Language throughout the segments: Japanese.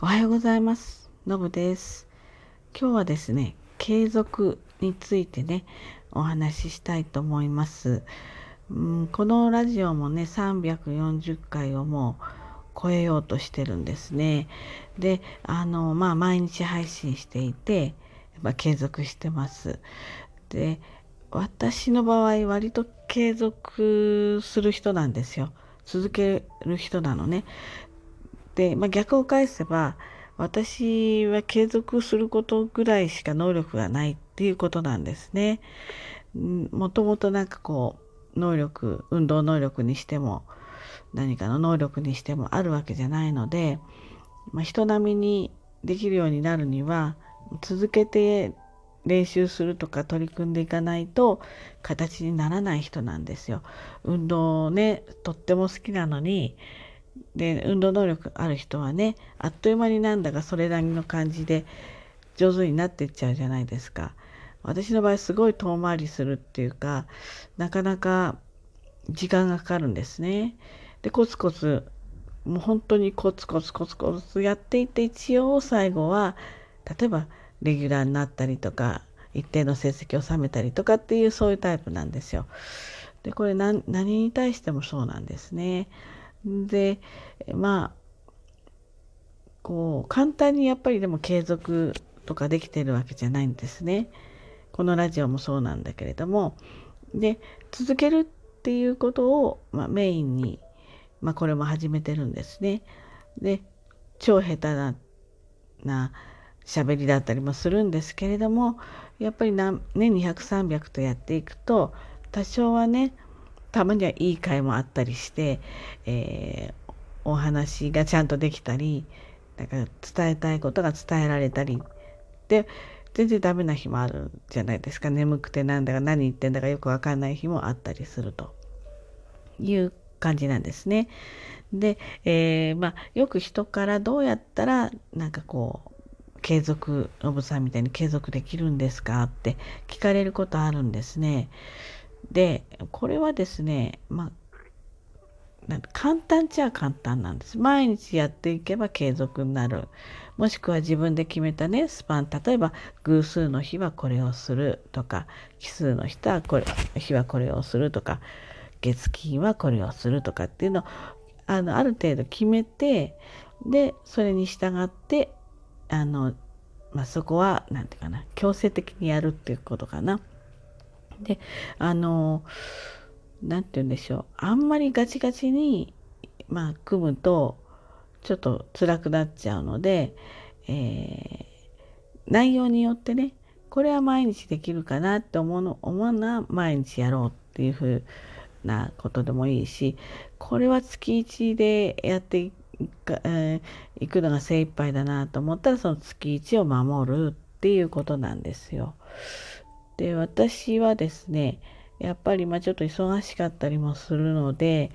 おはようございます。のぶです。今日はですね、継続についてね、お話ししたいと思います。うん、このラジオもね、340回をもう超えようとしてるんですね。で、あの、まあ、毎日配信していて、やっぱ継続してます。で、私の場合、割と継続する人なんですよ。続ける人なのね。で、まあ、逆を返せば私は継続することぐらいしか能力がないっていうことなんですね。もともとなんかこう能力運動能力にしても何かの能力にしてもあるわけじゃないので、まあ、人並みにできるようになるには続けて練習するとか取り組んでいかないと形にならない人なんですよ。運動ねとっても好きなのにで運動能力ある人はねあっという間になんだかそれなりの感じで上手になっていっちゃうじゃないですか。私の場合すごい遠回りするっていうかなかなか時間がかかるんですね。でコツコツもう本当にコツコツコツコツやっていって一応最後は例えばレギュラーになったりとか一定の成績を収めたりとかっていうそういうタイプなんですよ。でこれ何に対してもそうなんですね。でまあこう簡単にやっぱりでも継続とかできてるわけじゃないんですね。このラジオもそうなんだけれどもで続けるっていうことを、まあ、メインに、まあ、これも始めてるんですね。で超下手なな喋りだったりもするんですけれどもやっぱり年200300とやっていくと多少はねたまにはいい会もあったりして、えー、お話がちゃんとできたりだから伝えたいことが伝えられたりで全然ダメな日もあるじゃないですか眠くてなんだか何言ってんだかよくわかんない日もあったりするという感じなんですね。で、えー、まあ、よく人からどうやったらなんかこう継続ノブさんみたいに継続できるんですかって聞かれることあるんですね。でこれはですねまあ簡単っちゃ簡単なんです。毎日やっていけば継続になる。もしくは自分で決めたね、スパン。例えば、偶数の日はこれをするとか、奇数の人はこれ、日はこれをするとか、月金はこれをするとかっていうのを、あの、ある程度決めて、で、それに従って、あの、まあ、そこは、何て言うかな、強制的にやるっていうことかな。であの何て言うんでしょうあんまりガチガチにまあ組むとちょっと辛くなっちゃうので、えー、内容によってねこれは毎日できるかなって思うの思うのは毎日やろうっていうふうなことでもいいしこれは月1でやっていく,、えー、くのが精一杯だなと思ったらその月1を守るっていうことなんですよ。で私はですねやっぱりまあちょっと忙しかったりもするので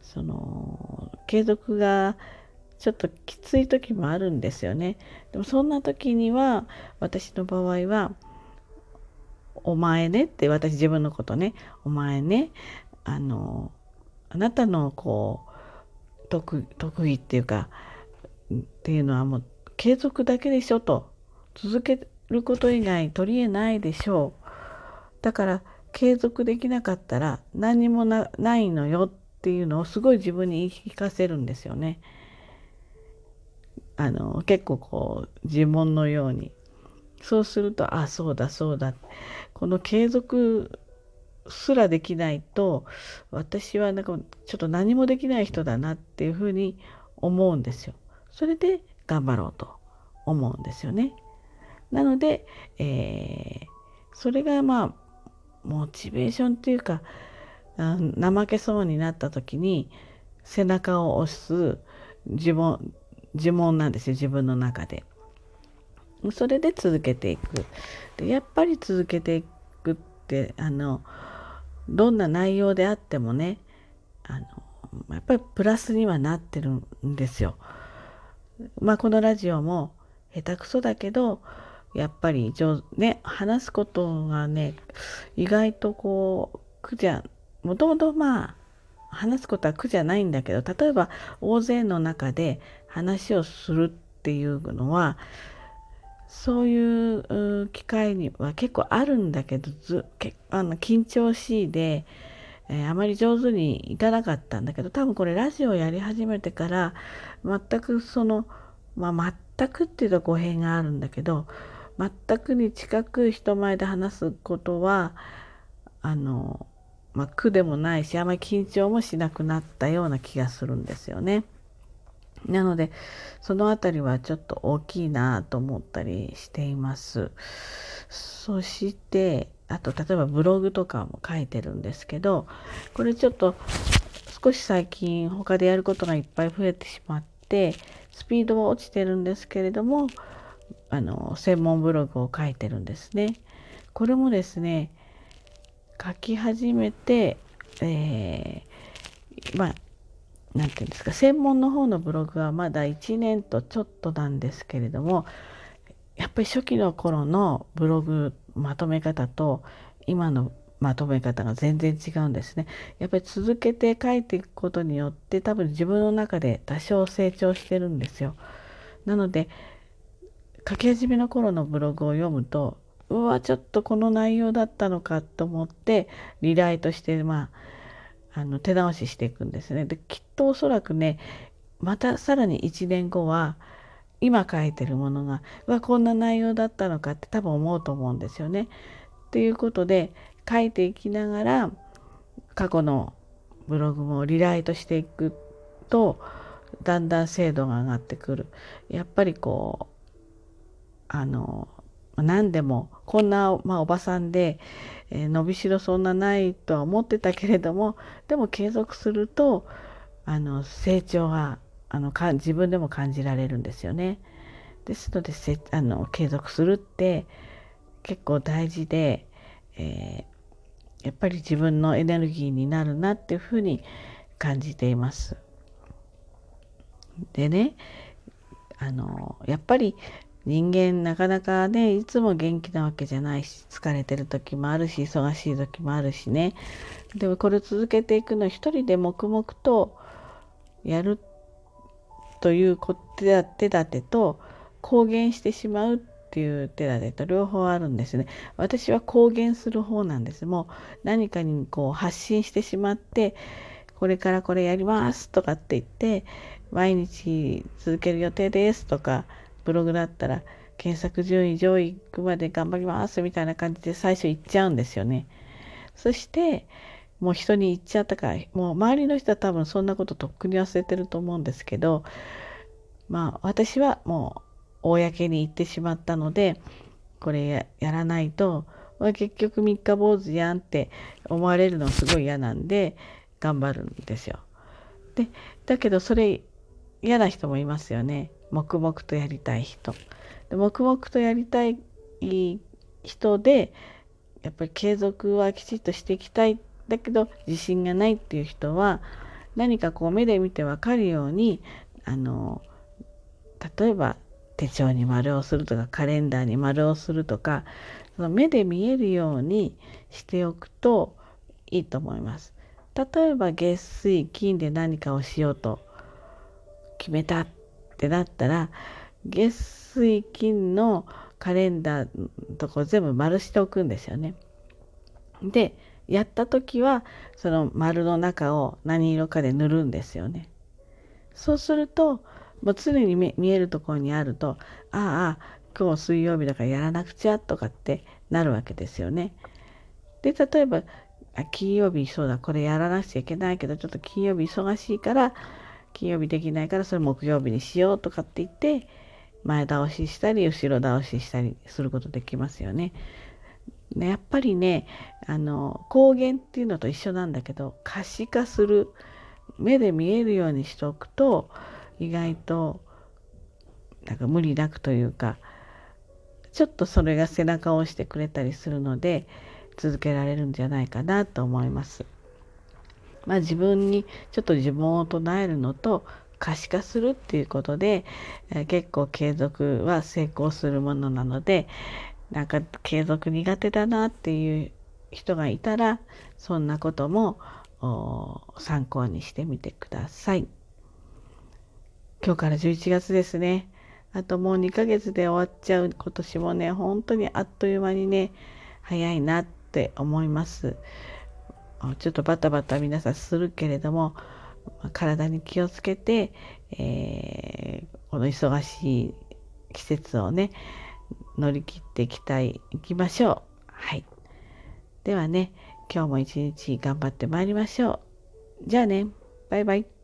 その継続がちょっときつい時もあるんですよね。でもそんな時には私の場合は「お前ね」って私自分のことね「お前ねあのあなたのこう得得意っていうかっていうのはもう継続だけでしょと続けること以外取り柄ないでしょう。だから継続できなかったら何もないのよっていうのをすごい自分に言い聞かせるんですよね。あの結構こう呪文のようにそうするとあそうだそうだこの継続すらできないと私はなんかちょっと何もできない人だなっていうふうに思うんですよ。それで頑張ろうと思うんですよね。なので、えー、それがまあモチベーションっていうか怠けそうになった時に背中を押す呪文呪文なんですよ自分の中で。それで続けていく。でやっぱり続けていくってあのどんな内容であってもねあのやっぱりプラスにはなってるんですよ。まあこのラジオも下手くそだけどやっぱり上ね話すことがね意外とこう苦じゃもともとまあ話すことは苦じゃないんだけど例えば大勢の中で話をするっていうのはそういう機会には結構あるんだけどずけあの緊張しいで、えー、あまり上手にいかなかったんだけど多分これラジオやり始めてから全くその、まあ、全くっていうと語弊があるんだけど全くに近く人前で話すことはあの、まあ、苦でもないしあまり緊張もしなくなったような気がするんですよね。なのでその辺りはちょっと大きいなと思ったりしています。そしてあと例えばブログとかも書いてるんですけどこれちょっと少し最近他でやることがいっぱい増えてしまってスピードは落ちてるんですけれどもあの専門ブログを書いてるんですね。これもですね書き始めて、えー、まあ何て言うんですか専門の方のブログはまだ1年とちょっとなんですけれどもやっぱり初期の頃のブログまとめ方と今のまとめ方が全然違うんですね。やっぱり続けて書いていくことによって多分自分の中で多少成長してるんですよ。なので書き始めの頃のブログを読むとうわちょっとこの内容だったのかと思ってリライトしてまああの手直ししていくんですね。できっとおそらくねまたさらに1年後は今書いてるものがうわこんな内容だったのかって多分思うと思うんですよね。っていうことで書いていきながら過去のブログもリライトしていくとだんだん精度が上がってくる。やっぱりこうあの何でもこんな、まあ、おばさんで、えー、伸びしろそんなないとは思ってたけれどもでも継続するとあの成長があのか自分でも感じられるんですよね。ですのでせあの継続するって結構大事で、えー、やっぱり自分のエネルギーになるなっていうふうに感じています。でねあのやっぱり人間なかなかねいつも元気なわけじゃないし疲れてる時もあるし忙しい時もあるしねでもこれ続けていくの一人で黙々とやるという手立てと公言してしまうっていう手立てと両方あるんですね。私は公言する方なんです。もう何かにこう発信してしまってこれからこれやりますとかって言って毎日続ける予定ですとかブログだったら検索順位上位行くまで頑張りますみたいな感じで最初行っちゃうんですよね。そしてもう人に言っちゃったからもう周りの人は多分そんなこととっくに忘れてると思うんですけどまあ私はもう公に言ってしまったのでこれやらないと結局三日坊主やんって思われるのすごい嫌なんで頑張るんですよ。でだけどそれ嫌な人もいますよね黙々とやりたい人。で黙々とやりたい人でやっぱり継続はきちっとしていきたいだけど自信がないっていう人は何かこう目で見て分かるようにあの例えば手帳に丸をするとかカレンダーに丸をするとかその目で見えるようにしておくといいと思います。例えば月水金で何かをしようと決めたっってなったら月水金のカレンダーのとこ全部丸しておくんですよね。でやった時はその丸の中を何色かで塗るんですよね。そうするともう常に見えるところにあるとああ今日水曜日だからやらなくちゃとかってなるわけですよね。で例えばあ金曜日そうだこれやらなくちゃいけないけどちょっと金曜日忙しいから金曜日できないからそれ木曜日にしようとかって言って前倒ししたり後ろ倒ししたりすることできますよね。ねやっぱりねあの光源っていうのと一緒なんだけど可視化する目で見えるようにしておくと意外となんか無理なくというかちょっとそれが背中を押してくれたりするので続けられるんじゃないかなと思います。まあ、自分にちょっと自分を唱えるのと可視化するっていうことで、えー、結構継続は成功するものなのでなんか継続苦手だなっていう人がいたらそんなことも参考にしてみてください。今日から11月ですね。あともう2ヶ月で終わっちゃう今年もね本当にあっという間にね早いなって思いますちょっとバタバタ皆さんするけれども体に気をつけて、えー、この忙しい季節をね乗り切っていきたいいきましょう。はい。ではね今日も一日頑張ってまいりましょう。じゃあね。バイバイ。